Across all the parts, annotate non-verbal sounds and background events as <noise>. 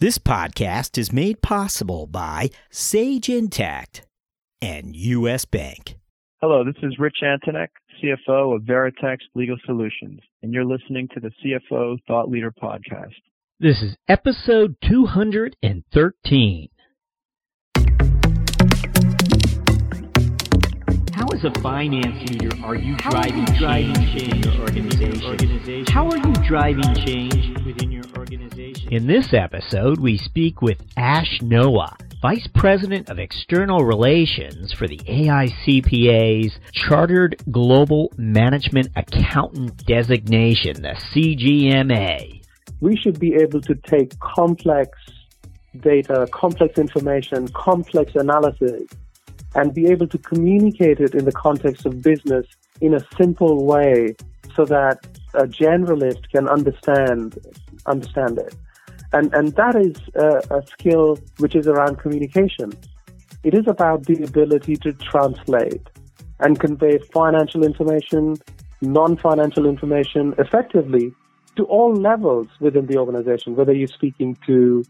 This podcast is made possible by Sage Intacct and U.S. Bank. Hello, this is Rich Antonek, CFO of Veritext Legal Solutions, and you're listening to the CFO Thought Leader Podcast. This is episode 213. How, as a finance leader, are you How driving, you driving change in your organization? organization? How are you driving change within your organization? In this episode, we speak with Ash Noah. Vice President of External Relations for the AICPA's Chartered Global Management Accountant Designation, the CGMA. We should be able to take complex data, complex information, complex analysis, and be able to communicate it in the context of business in a simple way so that a generalist can understand understand it. And, and that is a, a skill which is around communication. It is about the ability to translate and convey financial information, non-financial information effectively to all levels within the organization, whether you're speaking to,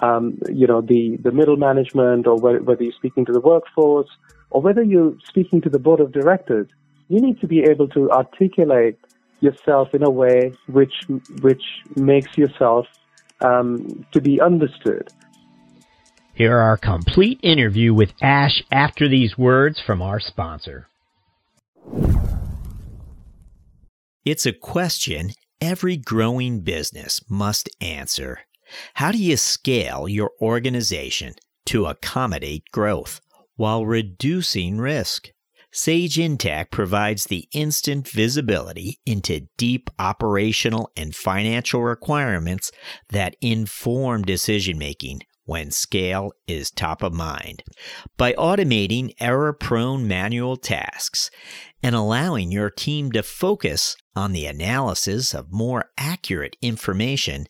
um, you know, the, the middle management or whether you're speaking to the workforce or whether you're speaking to the board of directors, you need to be able to articulate yourself in a way which, which makes yourself um, to be understood. Hear our complete interview with Ash after these words from our sponsor. It's a question every growing business must answer. How do you scale your organization to accommodate growth while reducing risk? Sage Intacct provides the instant visibility into deep operational and financial requirements that inform decision making when scale is top of mind. By automating error prone manual tasks and allowing your team to focus on the analysis of more accurate information,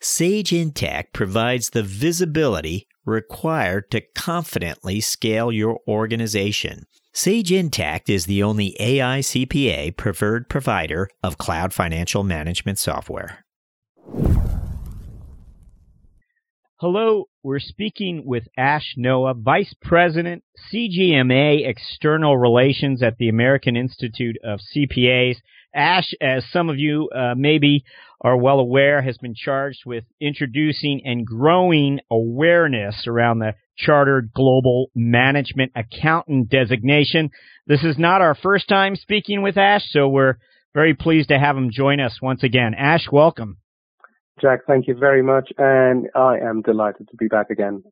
Sage Intacct provides the visibility required to confidently scale your organization. Sage Intacct is the only AICPA preferred provider of cloud financial management software. Hello, we're speaking with Ash Noah, Vice President, CGMA External Relations at the American Institute of CPAs. Ash, as some of you uh, maybe are well aware, has been charged with introducing and growing awareness around the Chartered Global Management Accountant designation. This is not our first time speaking with Ash, so we're very pleased to have him join us once again. Ash, welcome. Jack, thank you very much, and I am delighted to be back again.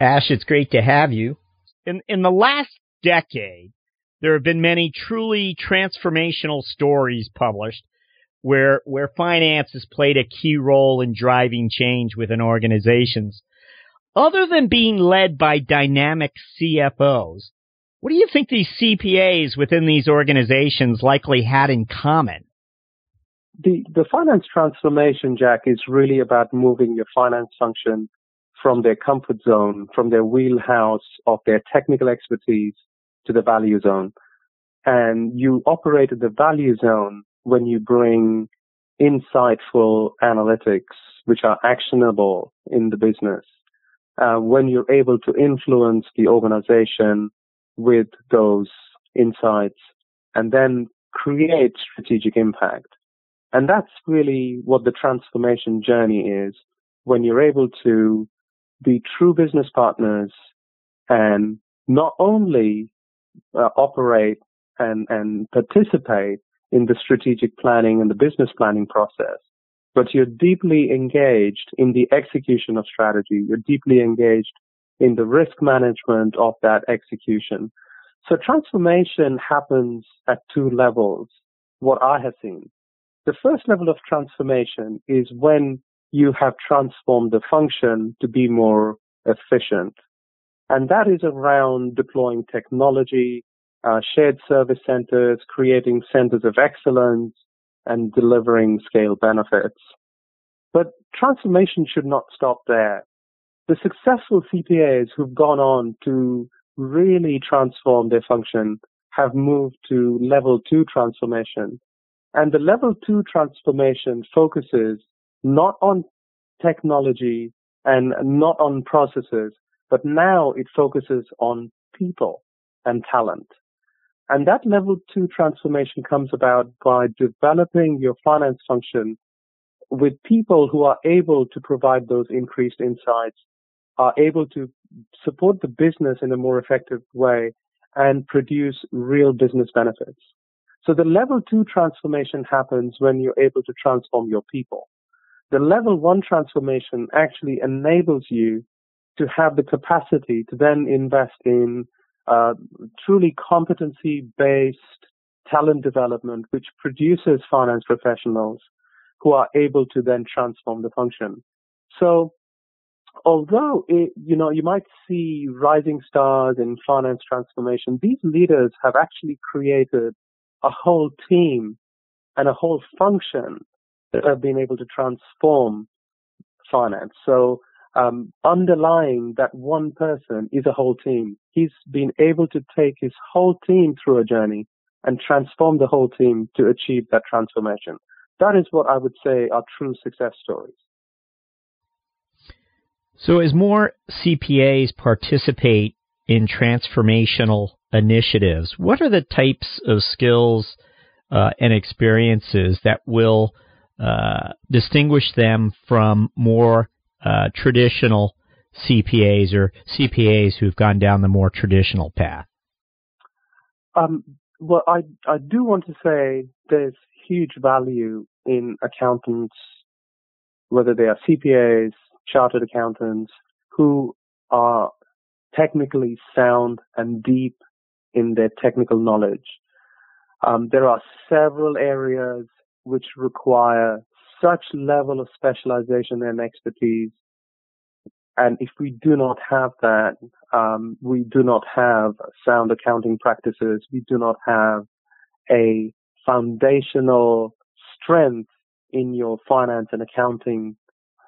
Ash, it's great to have you. In, in the last decade, there have been many truly transformational stories published where, where finance has played a key role in driving change within organizations. Other than being led by dynamic CFOs, what do you think these CPAs within these organizations likely had in common? The, the finance transformation, Jack, is really about moving your finance function from their comfort zone, from their wheelhouse of their technical expertise to the value zone. And you operate at the value zone when you bring insightful analytics, which are actionable in the business uh, when you're able to influence the organization with those insights and then create strategic impact. And that's really what the transformation journey is when you're able to be true business partners and not only uh, operate and, and participate in the strategic planning and the business planning process, but you're deeply engaged in the execution of strategy. You're deeply engaged in the risk management of that execution. So transformation happens at two levels, what I have seen. The first level of transformation is when you have transformed the function to be more efficient. And that is around deploying technology, uh, shared service centers, creating centers of excellence, and delivering scale benefits. But transformation should not stop there. The successful CPAs who've gone on to really transform their function have moved to level two transformation. And the level two transformation focuses not on technology and not on processes, but now it focuses on people and talent. And that level two transformation comes about by developing your finance function with people who are able to provide those increased insights, are able to support the business in a more effective way and produce real business benefits. So the level two transformation happens when you're able to transform your people. The level one transformation actually enables you to have the capacity to then invest in uh, truly competency based talent development, which produces finance professionals who are able to then transform the function. So although it, you know you might see rising stars in finance transformation, these leaders have actually created a whole team and a whole function that have been able to transform finance. So um, underlying that one person is a whole team. He's been able to take his whole team through a journey and transform the whole team to achieve that transformation. That is what I would say are true success stories. So, as more CPAs participate in transformational initiatives, what are the types of skills uh, and experiences that will uh, distinguish them from more uh, traditional CPAs or CPAs who've gone down the more traditional path? Um, well, I I do want to say there's huge value in accountants, whether they are CPAs, chartered accountants, who are technically sound and deep in their technical knowledge. Um, there are several areas which require such level of specialization and expertise. And if we do not have that, um, we do not have sound accounting practices. We do not have a foundational strength in your finance and accounting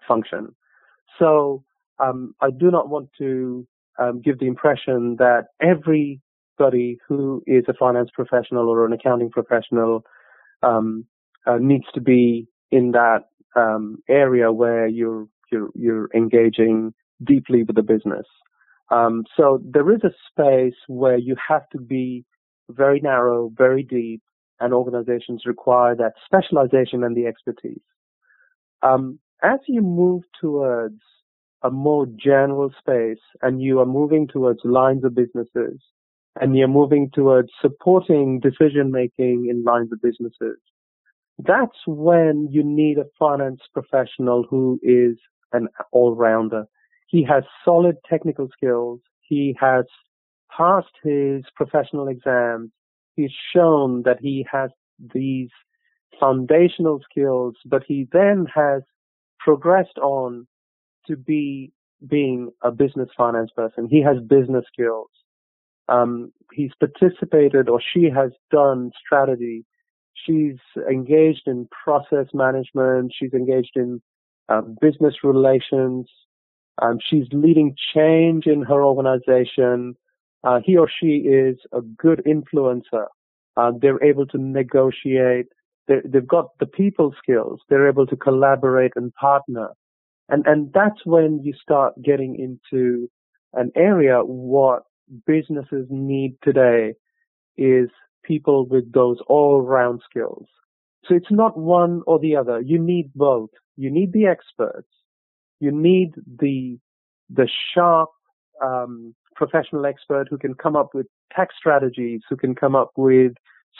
function. So um, I do not want to um, give the impression that everybody who is a finance professional or an accounting professional um, uh, needs to be in that um, area where you're you're you're engaging deeply with the business. Um, so there is a space where you have to be very narrow, very deep, and organizations require that specialization and the expertise. Um, as you move towards a more general space and you are moving towards lines of businesses and you're moving towards supporting decision making in lines of businesses, that's when you need a finance professional who is an all rounder. He has solid technical skills. He has passed his professional exams. He's shown that he has these foundational skills, but he then has progressed on to be being a business finance person. He has business skills. Um, he's participated or she has done strategy She's engaged in process management. She's engaged in uh, business relations. Um, she's leading change in her organization. Uh, he or she is a good influencer. Uh, they're able to negotiate. they they've got the people skills. They're able to collaborate and partner. And, and that's when you start getting into an area what businesses need today is people with those all round skills. So it's not one or the other. You need both. You need the experts. You need the, the sharp, um, professional expert who can come up with tax strategies, who can come up with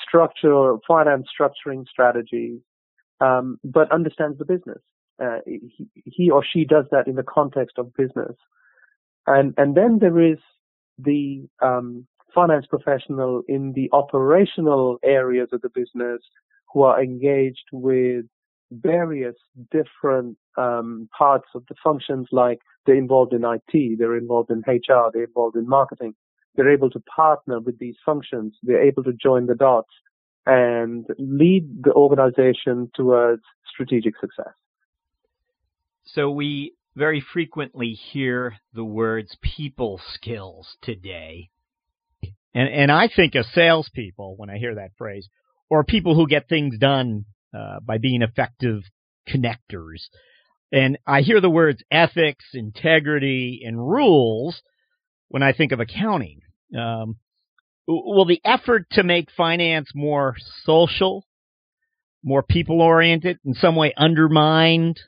structure, finance structuring strategies, um, but understands the business. Uh, he, he or she does that in the context of business. And, and then there is the, um, finance professional in the operational areas of the business who are engaged with various different um, parts of the functions like they're involved in IT, they're involved in HR, they're involved in marketing. They're able to partner with these functions. They're able to join the dots and lead the organization towards strategic success. So we very frequently hear the words people skills today. And and I think of salespeople when I hear that phrase, or people who get things done uh, by being effective connectors. And I hear the words ethics, integrity, and rules when I think of accounting. Um, will the effort to make finance more social, more people oriented, in some way undermined,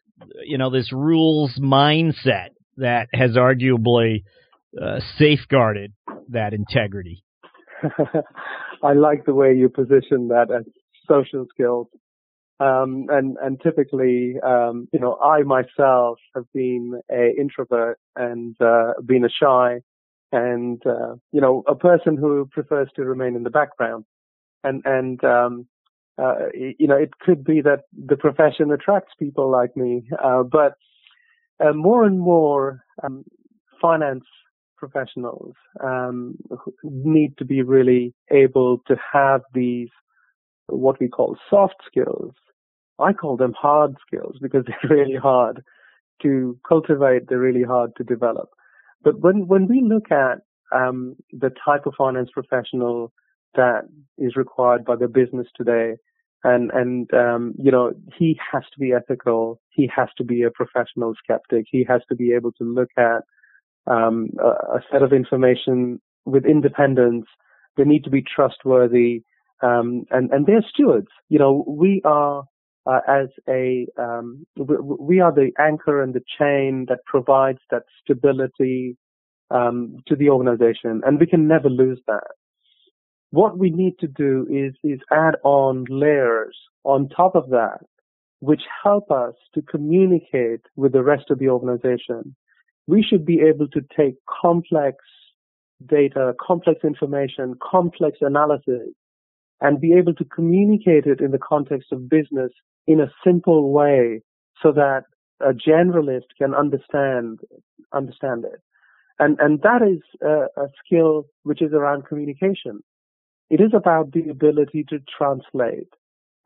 you know, this rules mindset that has arguably uh, safeguarded that integrity? <laughs> I like the way you position that as social skills. Um, and, and typically, um, you know, I myself have been a introvert and, uh, been a shy and, uh, you know, a person who prefers to remain in the background. And, and, um, uh, you know, it could be that the profession attracts people like me, uh, but uh, more and more um, finance professionals um, need to be really able to have these what we call soft skills. I call them hard skills because <laughs> they're really hard to cultivate. They're really hard to develop. But when when we look at um, the type of finance professional that is required by the business today, and and um, you know he has to be ethical. He has to be a professional skeptic. He has to be able to look at um, a, a, set of information with independence. They need to be trustworthy, um, and and they're stewards. You know, we are uh, as a um, we, we, are the anchor and the chain that provides that stability um, to the organization, and we can never lose that. What we need to do is is add on layers on top of that, which help us to communicate with the rest of the organization we should be able to take complex data, complex information, complex analysis, and be able to communicate it in the context of business in a simple way so that a generalist can understand understand it. And and that is a, a skill which is around communication. It is about the ability to translate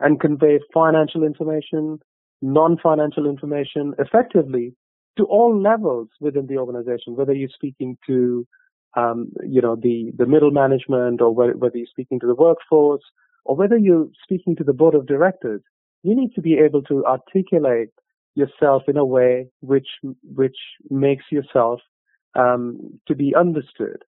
and convey financial information, non-financial information effectively to all levels within the organization, whether you're speaking to, um, you know, the, the middle management or whether, you're speaking to the workforce or whether you're speaking to the board of directors, you need to be able to articulate yourself in a way which, which makes yourself, um, to be understood.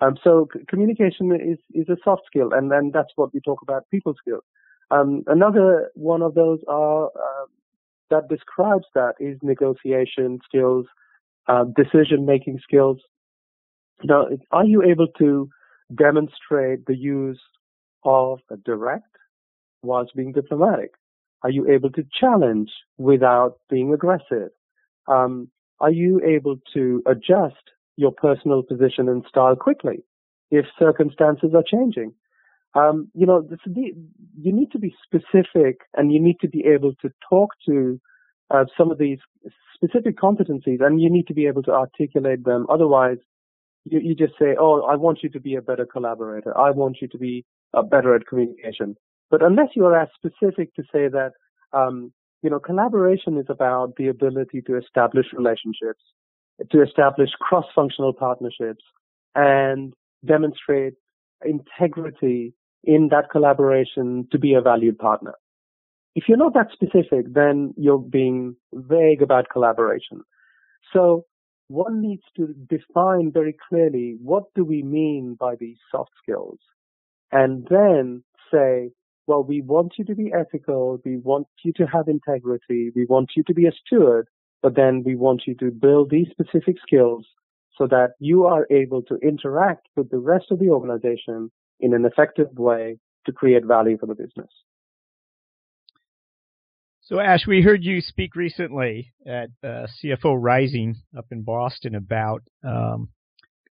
Um, so c- communication is, is a soft skill and then that's what we talk about people skills. Um, another one of those are uh, that describes that is negotiation skills, uh, decision making skills. Now, are you able to demonstrate the use of direct whilst being diplomatic? Are you able to challenge without being aggressive? Um, are you able to adjust your personal position and style quickly if circumstances are changing? Um, you know, you need to be specific and you need to be able to talk to uh, some of these specific competencies and you need to be able to articulate them. Otherwise, you, you just say, oh, I want you to be a better collaborator. I want you to be uh, better at communication. But unless you are as specific to say that, um, you know, collaboration is about the ability to establish relationships, to establish cross-functional partnerships, and demonstrate integrity in that collaboration to be a valued partner. If you're not that specific, then you're being vague about collaboration. So one needs to define very clearly what do we mean by these soft skills and then say, well, we want you to be ethical. We want you to have integrity. We want you to be a steward, but then we want you to build these specific skills so that you are able to interact with the rest of the organization in an effective way to create value for the business. So, Ash, we heard you speak recently at uh, CFO Rising up in Boston about um,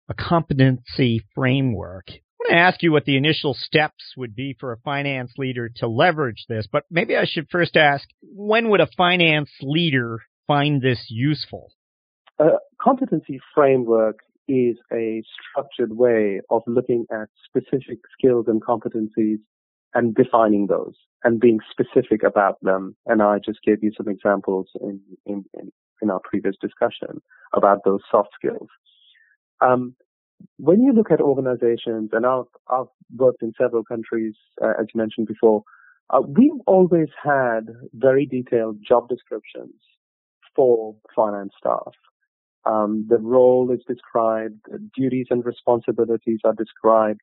a competency framework. I want to ask you what the initial steps would be for a finance leader to leverage this, but maybe I should first ask when would a finance leader find this useful? A competency framework is a structured way of looking at specific skills and competencies and defining those and being specific about them. And I just gave you some examples in, in, in, our previous discussion about those soft skills. Um, when you look at organizations, and I've, I've worked in several countries, uh, as you mentioned before, uh, we've always had very detailed job descriptions for finance staff. Um, the role is described, duties and responsibilities are described,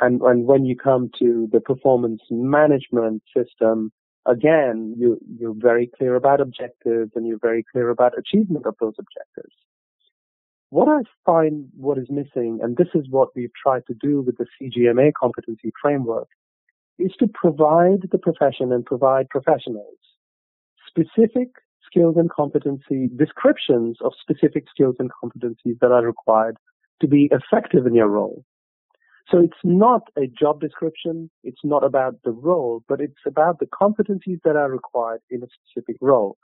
and, and when you come to the performance management system, again, you, you're very clear about objectives and you're very clear about achievement of those objectives. What I find what is missing, and this is what we've tried to do with the CGMA competency framework, is to provide the profession and provide professionals specific skills and competency descriptions of specific skills and competencies that are required to be effective in your role. So it's not a job description. It's not about the role, but it's about the competencies that are required in a specific role.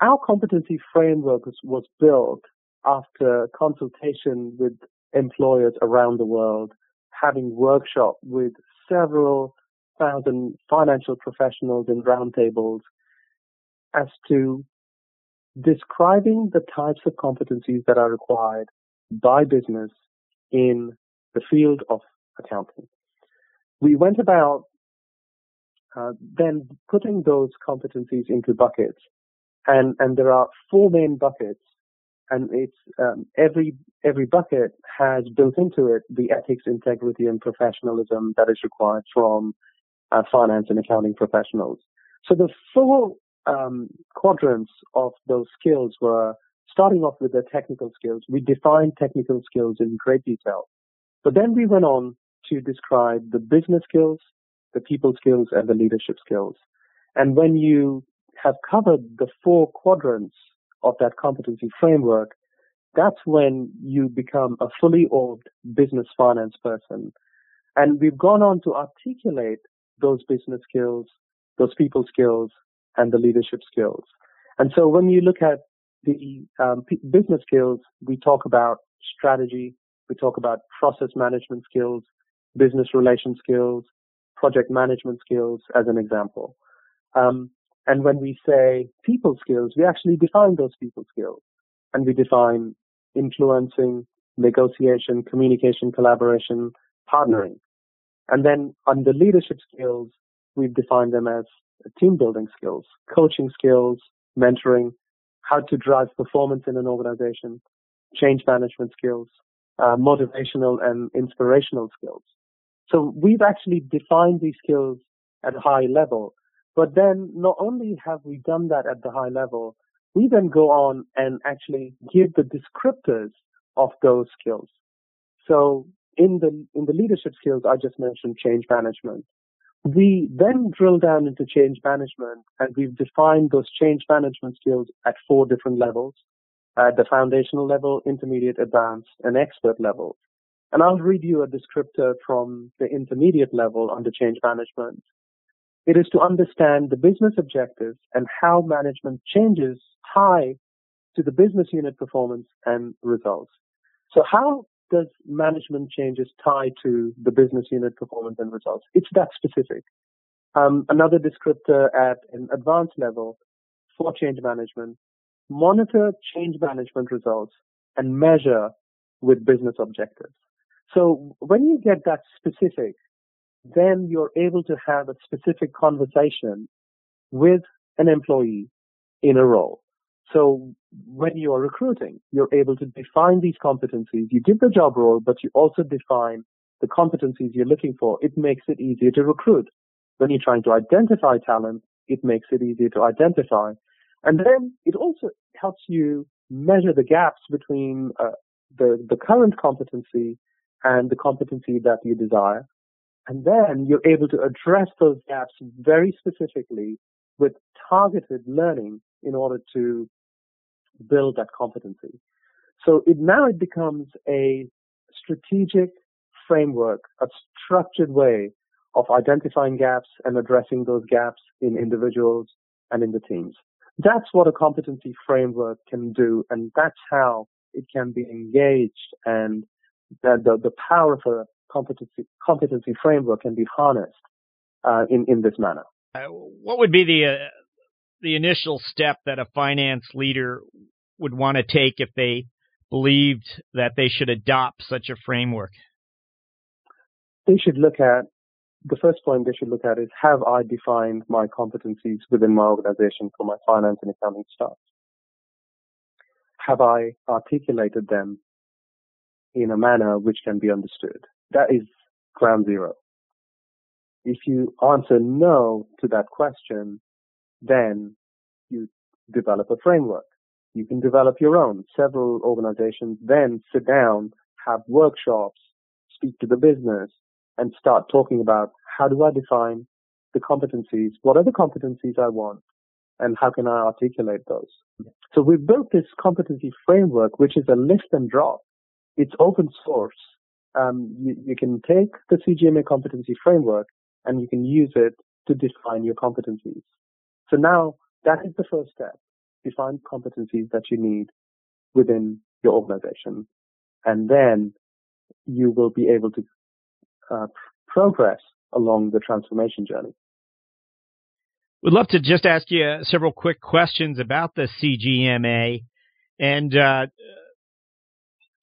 Our competency framework was, built after consultation with employers around the world, having workshop with several thousand financial professionals in roundtables as to describing the types of competencies that are required by business in the field of accounting. We went about uh, then putting those competencies into buckets, and and there are four main buckets, and it's um, every every bucket has built into it the ethics, integrity, and professionalism that is required from uh, finance and accounting professionals. So the four um, quadrants of those skills were starting off with the technical skills. We defined technical skills in great detail. But then we went on to describe the business skills, the people skills, and the leadership skills. And when you have covered the four quadrants of that competency framework, that's when you become a fully orbed business finance person. And we've gone on to articulate those business skills, those people skills, and the leadership skills. And so when you look at the um, p- business skills, we talk about strategy, we talk about process management skills, business relation skills, project management skills as an example. Um, and when we say people skills, we actually define those people skills. And we define influencing, negotiation, communication, collaboration, partnering. And then under leadership skills, we've defined them as team building skills, coaching skills, mentoring, how to drive performance in an organization, change management skills, uh, motivational and inspirational skills. So we've actually defined these skills at a high level. But then not only have we done that at the high level, we then go on and actually give the descriptors of those skills. So in the, in the leadership skills, I just mentioned change management. We then drill down into change management and we've defined those change management skills at four different levels. At the foundational level, intermediate, advanced, and expert levels. And I'll read you a descriptor from the intermediate level under change management. It is to understand the business objectives and how management changes tie to the business unit performance and results. So how does management changes tie to the business unit performance and results? It's that specific. Um, another descriptor at an advanced level for change management, monitor change management results and measure with business objectives. So when you get that specific, then you're able to have a specific conversation with an employee in a role. So when you are recruiting, you're able to define these competencies. You give the job role, but you also define the competencies you're looking for. It makes it easier to recruit. When you're trying to identify talent, it makes it easier to identify. And then it also helps you measure the gaps between uh, the, the current competency and the competency that you desire. And then you're able to address those gaps very specifically with targeted learning in order to build that competency. So it now it becomes a strategic framework, a structured way of identifying gaps and addressing those gaps in individuals and in the teams. That's what a competency framework can do, and that's how it can be engaged, and the, the, the power of a competency competency framework can be harnessed uh, in in this manner. Uh, what would be the uh, the initial step that a finance leader would want to take if they believed that they should adopt such a framework? They should look at the first point they should look at is have I defined my competencies within my organization for my finance and accounting staff? have I articulated them in a manner which can be understood? That is ground zero. If you answer no to that question, then you develop a framework. You can develop your own. Several organizations then sit down, have workshops, speak to the business, and start talking about how do I define the competencies? What are the competencies I want? And how can I articulate those? So we've built this competency framework, which is a list and drop. It's open source. Um, you, you can take the CGMA competency framework and you can use it to define your competencies. So now that is the first step. Define competencies that you need within your organization. And then you will be able to uh, progress along the transformation journey. We'd love to just ask you several quick questions about the CGMA and uh,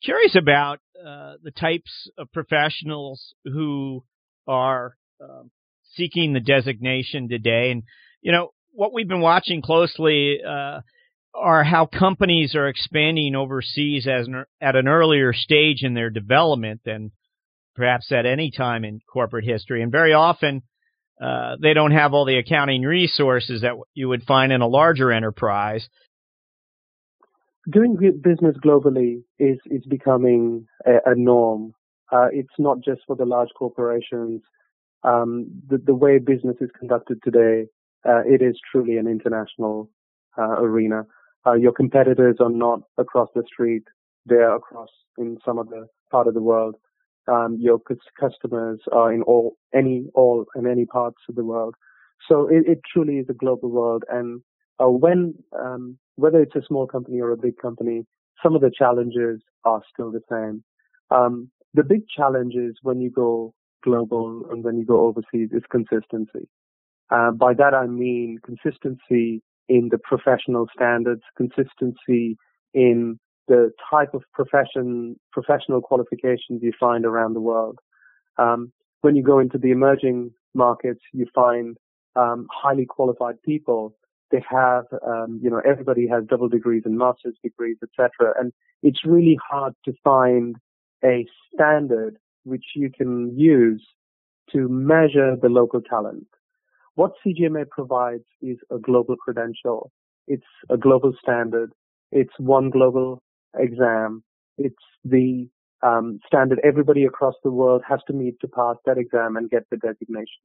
curious about uh, the types of professionals who are um, seeking the designation today. And, you know, what we've been watching closely uh, are how companies are expanding overseas as an, at an earlier stage in their development than perhaps at any time in corporate history. And very often, uh, they don't have all the accounting resources that you would find in a larger enterprise. Doing business globally is is becoming a, a norm. Uh, it's not just for the large corporations um, the, the, way business is conducted today, uh, it is truly an international uh, arena. Uh, your competitors are not across the street; they're across in some other part of the world. Um, your customers are in all, any, all, and any parts of the world. So it, it truly is a global world. And uh, when, um, whether it's a small company or a big company, some of the challenges are still the same. Um, the big challenge is when you go global and when you go overseas is consistency. Uh, by that I mean consistency in the professional standards, consistency in the type of profession, professional qualifications you find around the world. Um, when you go into the emerging markets, you find um, highly qualified people. They have, um, you know, everybody has double degrees and master's degrees, etc. And it's really hard to find a standard which you can use to measure the local talent. What CGMA provides is a global credential. It's a global standard. It's one global exam. It's the um, standard everybody across the world has to meet to pass that exam and get the designation.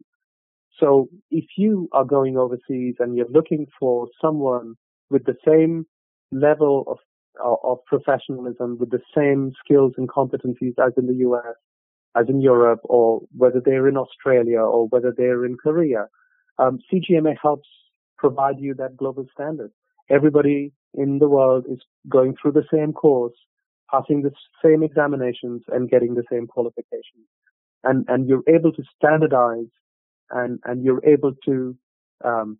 So if you are going overseas and you're looking for someone with the same level of of professionalism, with the same skills and competencies as in the US, as in Europe, or whether they're in Australia or whether they're in Korea. Um, CGMA helps provide you that global standard. Everybody in the world is going through the same course, passing the same examinations and getting the same qualifications. And, and you're able to standardize and, and you're able to, um,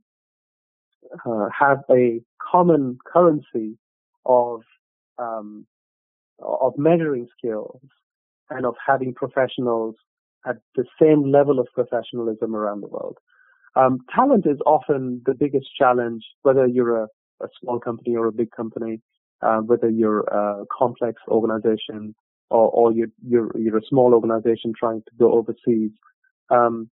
uh, have a common currency of, um, of measuring skills and of having professionals at the same level of professionalism around the world. Um, talent is often the biggest challenge, whether you're a, a small company or a big company, uh, whether you're a complex organization or, or you're, you're, you're, a small organization trying to go overseas. Um,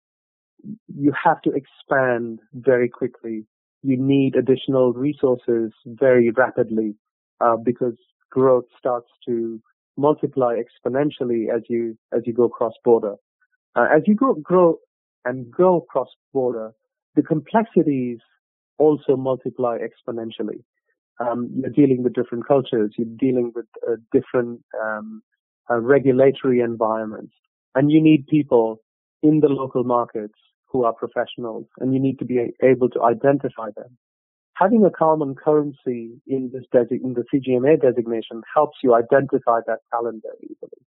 you have to expand very quickly. You need additional resources very rapidly uh, because growth starts to multiply exponentially as you as you go cross border. Uh, as you go grow and go cross border, the complexities also multiply exponentially. Um, you're dealing with different cultures. You're dealing with uh, different um, uh, regulatory environments, and you need people in the local markets who are professionals, and you need to be able to identify them having a common currency in this desi- in the CGMA designation helps you identify that talent very easily.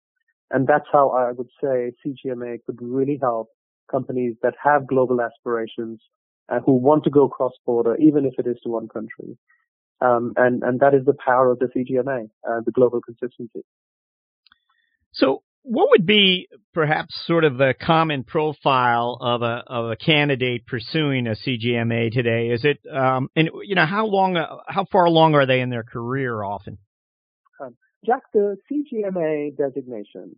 And that's how I would say CGMA could really help companies that have global aspirations and who want to go cross border, even if it is to one country. Um, and, and that is the power of the CGMA, uh, the global consistency. So what would be perhaps sort of the common profile of a of a candidate pursuing a CGMA today? Is it um, and you know how long how far along are they in their career often? Um, Jack, the CGMA designation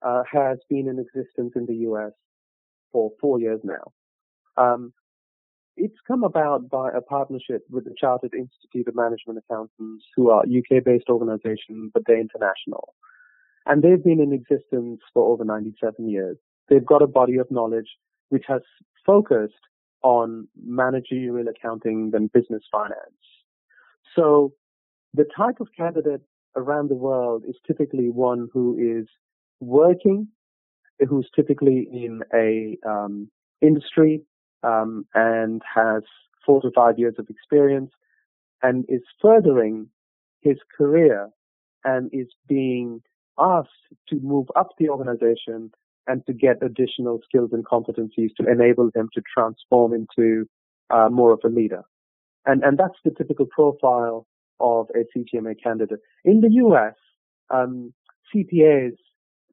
uh, has been in existence in the U.S. for four years now. Um, it's come about by a partnership with the Chartered Institute of Management Accountants, who are a UK-based organization, but they're international. And they've been in existence for over 97 years. They've got a body of knowledge which has focused on managerial accounting and business finance. So the type of candidate around the world is typically one who is working, who's typically in a um, industry um, and has four to five years of experience and is furthering his career and is being asked to move up the organization and to get additional skills and competencies to enable them to transform into uh, more of a leader. And, and that's the typical profile of a CGMA candidate. In the US, um, CPAs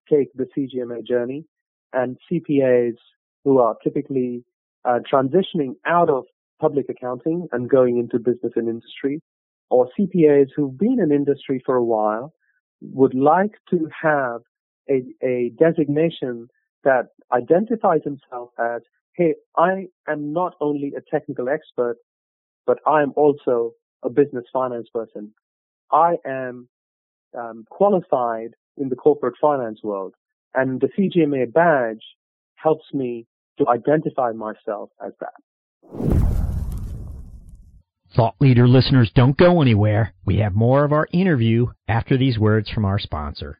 take the CGMA journey and CPAs who are typically uh, transitioning out of public accounting and going into business and industry, or CPAs who've been in industry for a while would like to have a, a designation that identifies himself as, hey, I am not only a technical expert, but I am also a business finance person. I am um, qualified in the corporate finance world, and the CGMA badge helps me to identify myself as that. Thought leader listeners, don't go anywhere. We have more of our interview after these words from our sponsor.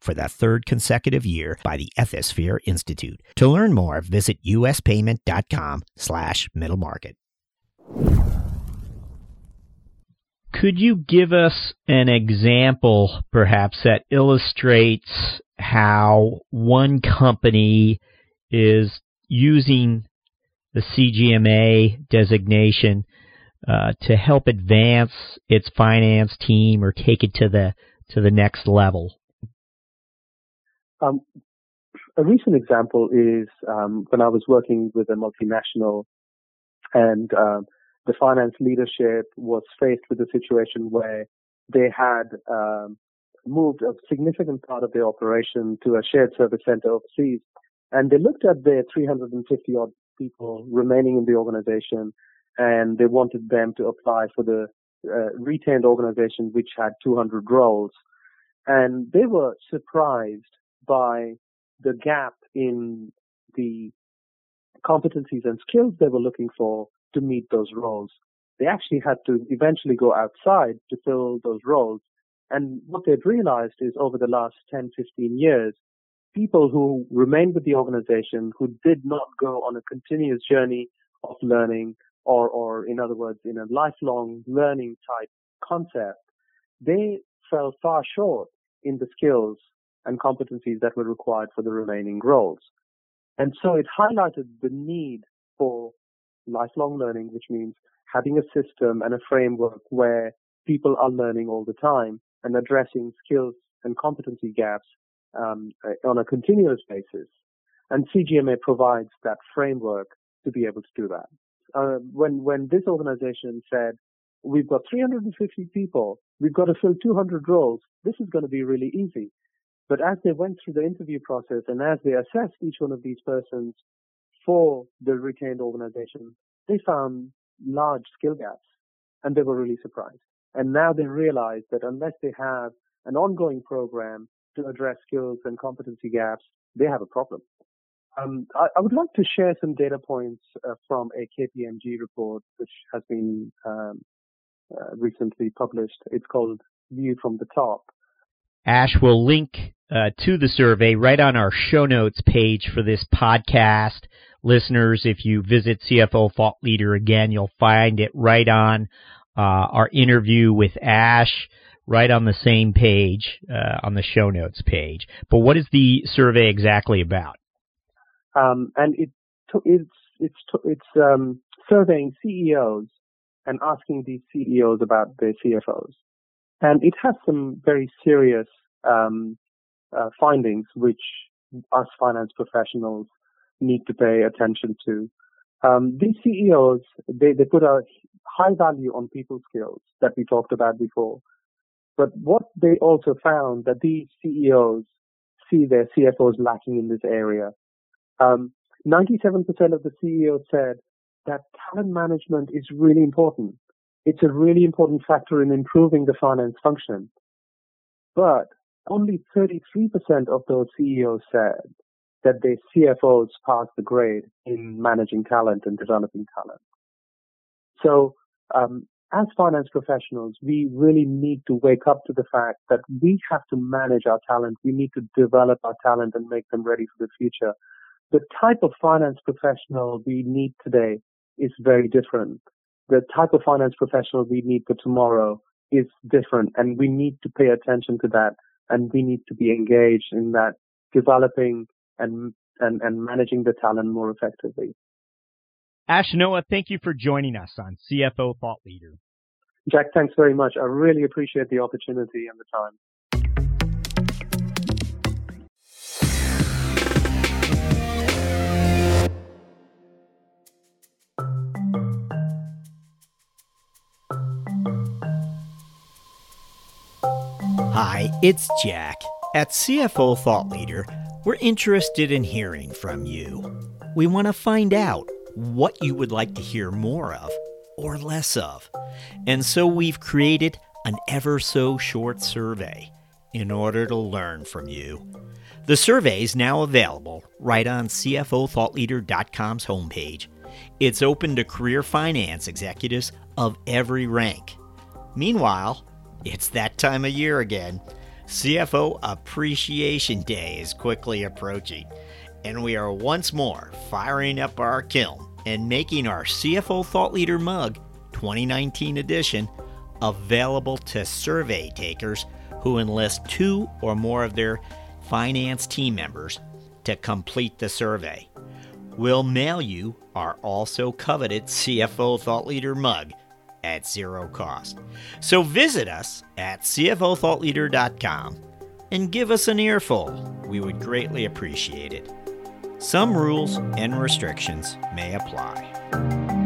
for the third consecutive year by the Ethisphere Institute. To learn more, visit uspayment.com slash middle market. Could you give us an example, perhaps, that illustrates how one company is using the CGMA designation uh, to help advance its finance team or take it to the to the next level? Um, a recent example is um, when I was working with a multinational and uh, the finance leadership was faced with a situation where they had um, moved a significant part of their operation to a shared service center overseas. And they looked at their 350 odd people remaining in the organization and they wanted them to apply for the uh, retained organization, which had 200 roles. And they were surprised by the gap in the competencies and skills they were looking for to meet those roles. They actually had to eventually go outside to fill those roles. And what they'd realized is over the last 10, 15 years, people who remained with the organization, who did not go on a continuous journey of learning, or, or in other words, in a lifelong learning type concept, they fell far short in the skills and competencies that were required for the remaining roles. And so it highlighted the need for lifelong learning, which means having a system and a framework where people are learning all the time and addressing skills and competency gaps um, on a continuous basis. And CGMA provides that framework to be able to do that. Uh, when when this organization said we've got 350 people, we've got to fill 200 roles, this is going to be really easy. But as they went through the interview process and as they assessed each one of these persons for the retained organization, they found large skill gaps and they were really surprised. And now they realize that unless they have an ongoing program to address skills and competency gaps, they have a problem. Um, I, I, would like to share some data points uh, from a KPMG report, which has been um, uh, recently published. It's called View from the Top. Ash will link uh, to the survey right on our show notes page for this podcast. Listeners, if you visit CFO Thought Leader again, you'll find it right on uh, our interview with Ash right on the same page uh, on the show notes page. But what is the survey exactly about? Um, and it it's it's it's um, surveying CEOs and asking these CEOs about their CFOs, and it has some very serious um, uh, findings which us finance professionals need to pay attention to. Um, these CEOs they they put a high value on people skills that we talked about before. But what they also found that these CEOs see their CFOs lacking in this area. Um, 97% of the CEOs said that talent management is really important. It's a really important factor in improving the finance function. But only 33% of those CEOs said that their CFOs passed the grade in managing talent and developing talent. So um, as finance professionals, we really need to wake up to the fact that we have to manage our talent. We need to develop our talent and make them ready for the future. The type of finance professional we need today is very different. The type of finance professional we need for tomorrow is different and we need to pay attention to that and we need to be engaged in that developing and, and, and managing the talent more effectively. Ash Noah, thank you for joining us on CFO Thought Leader. Jack, thanks very much. I really appreciate the opportunity and the time. Hi, it's Jack. At CFO Thought Leader, we're interested in hearing from you. We want to find out what you would like to hear more of or less of. And so we've created an ever so short survey in order to learn from you. The survey is now available right on CFOThoughtLeader.com's homepage. It's open to career finance executives of every rank. Meanwhile, it's that time of year again. CFO Appreciation Day is quickly approaching, and we are once more firing up our kiln and making our CFO Thought Leader mug 2019 edition available to survey takers who enlist two or more of their finance team members to complete the survey. We'll mail you our also coveted CFO Thought Leader mug at zero cost. So visit us at CFOThoughtLeader.com and give us an earful. We would greatly appreciate it. Some rules and restrictions may apply.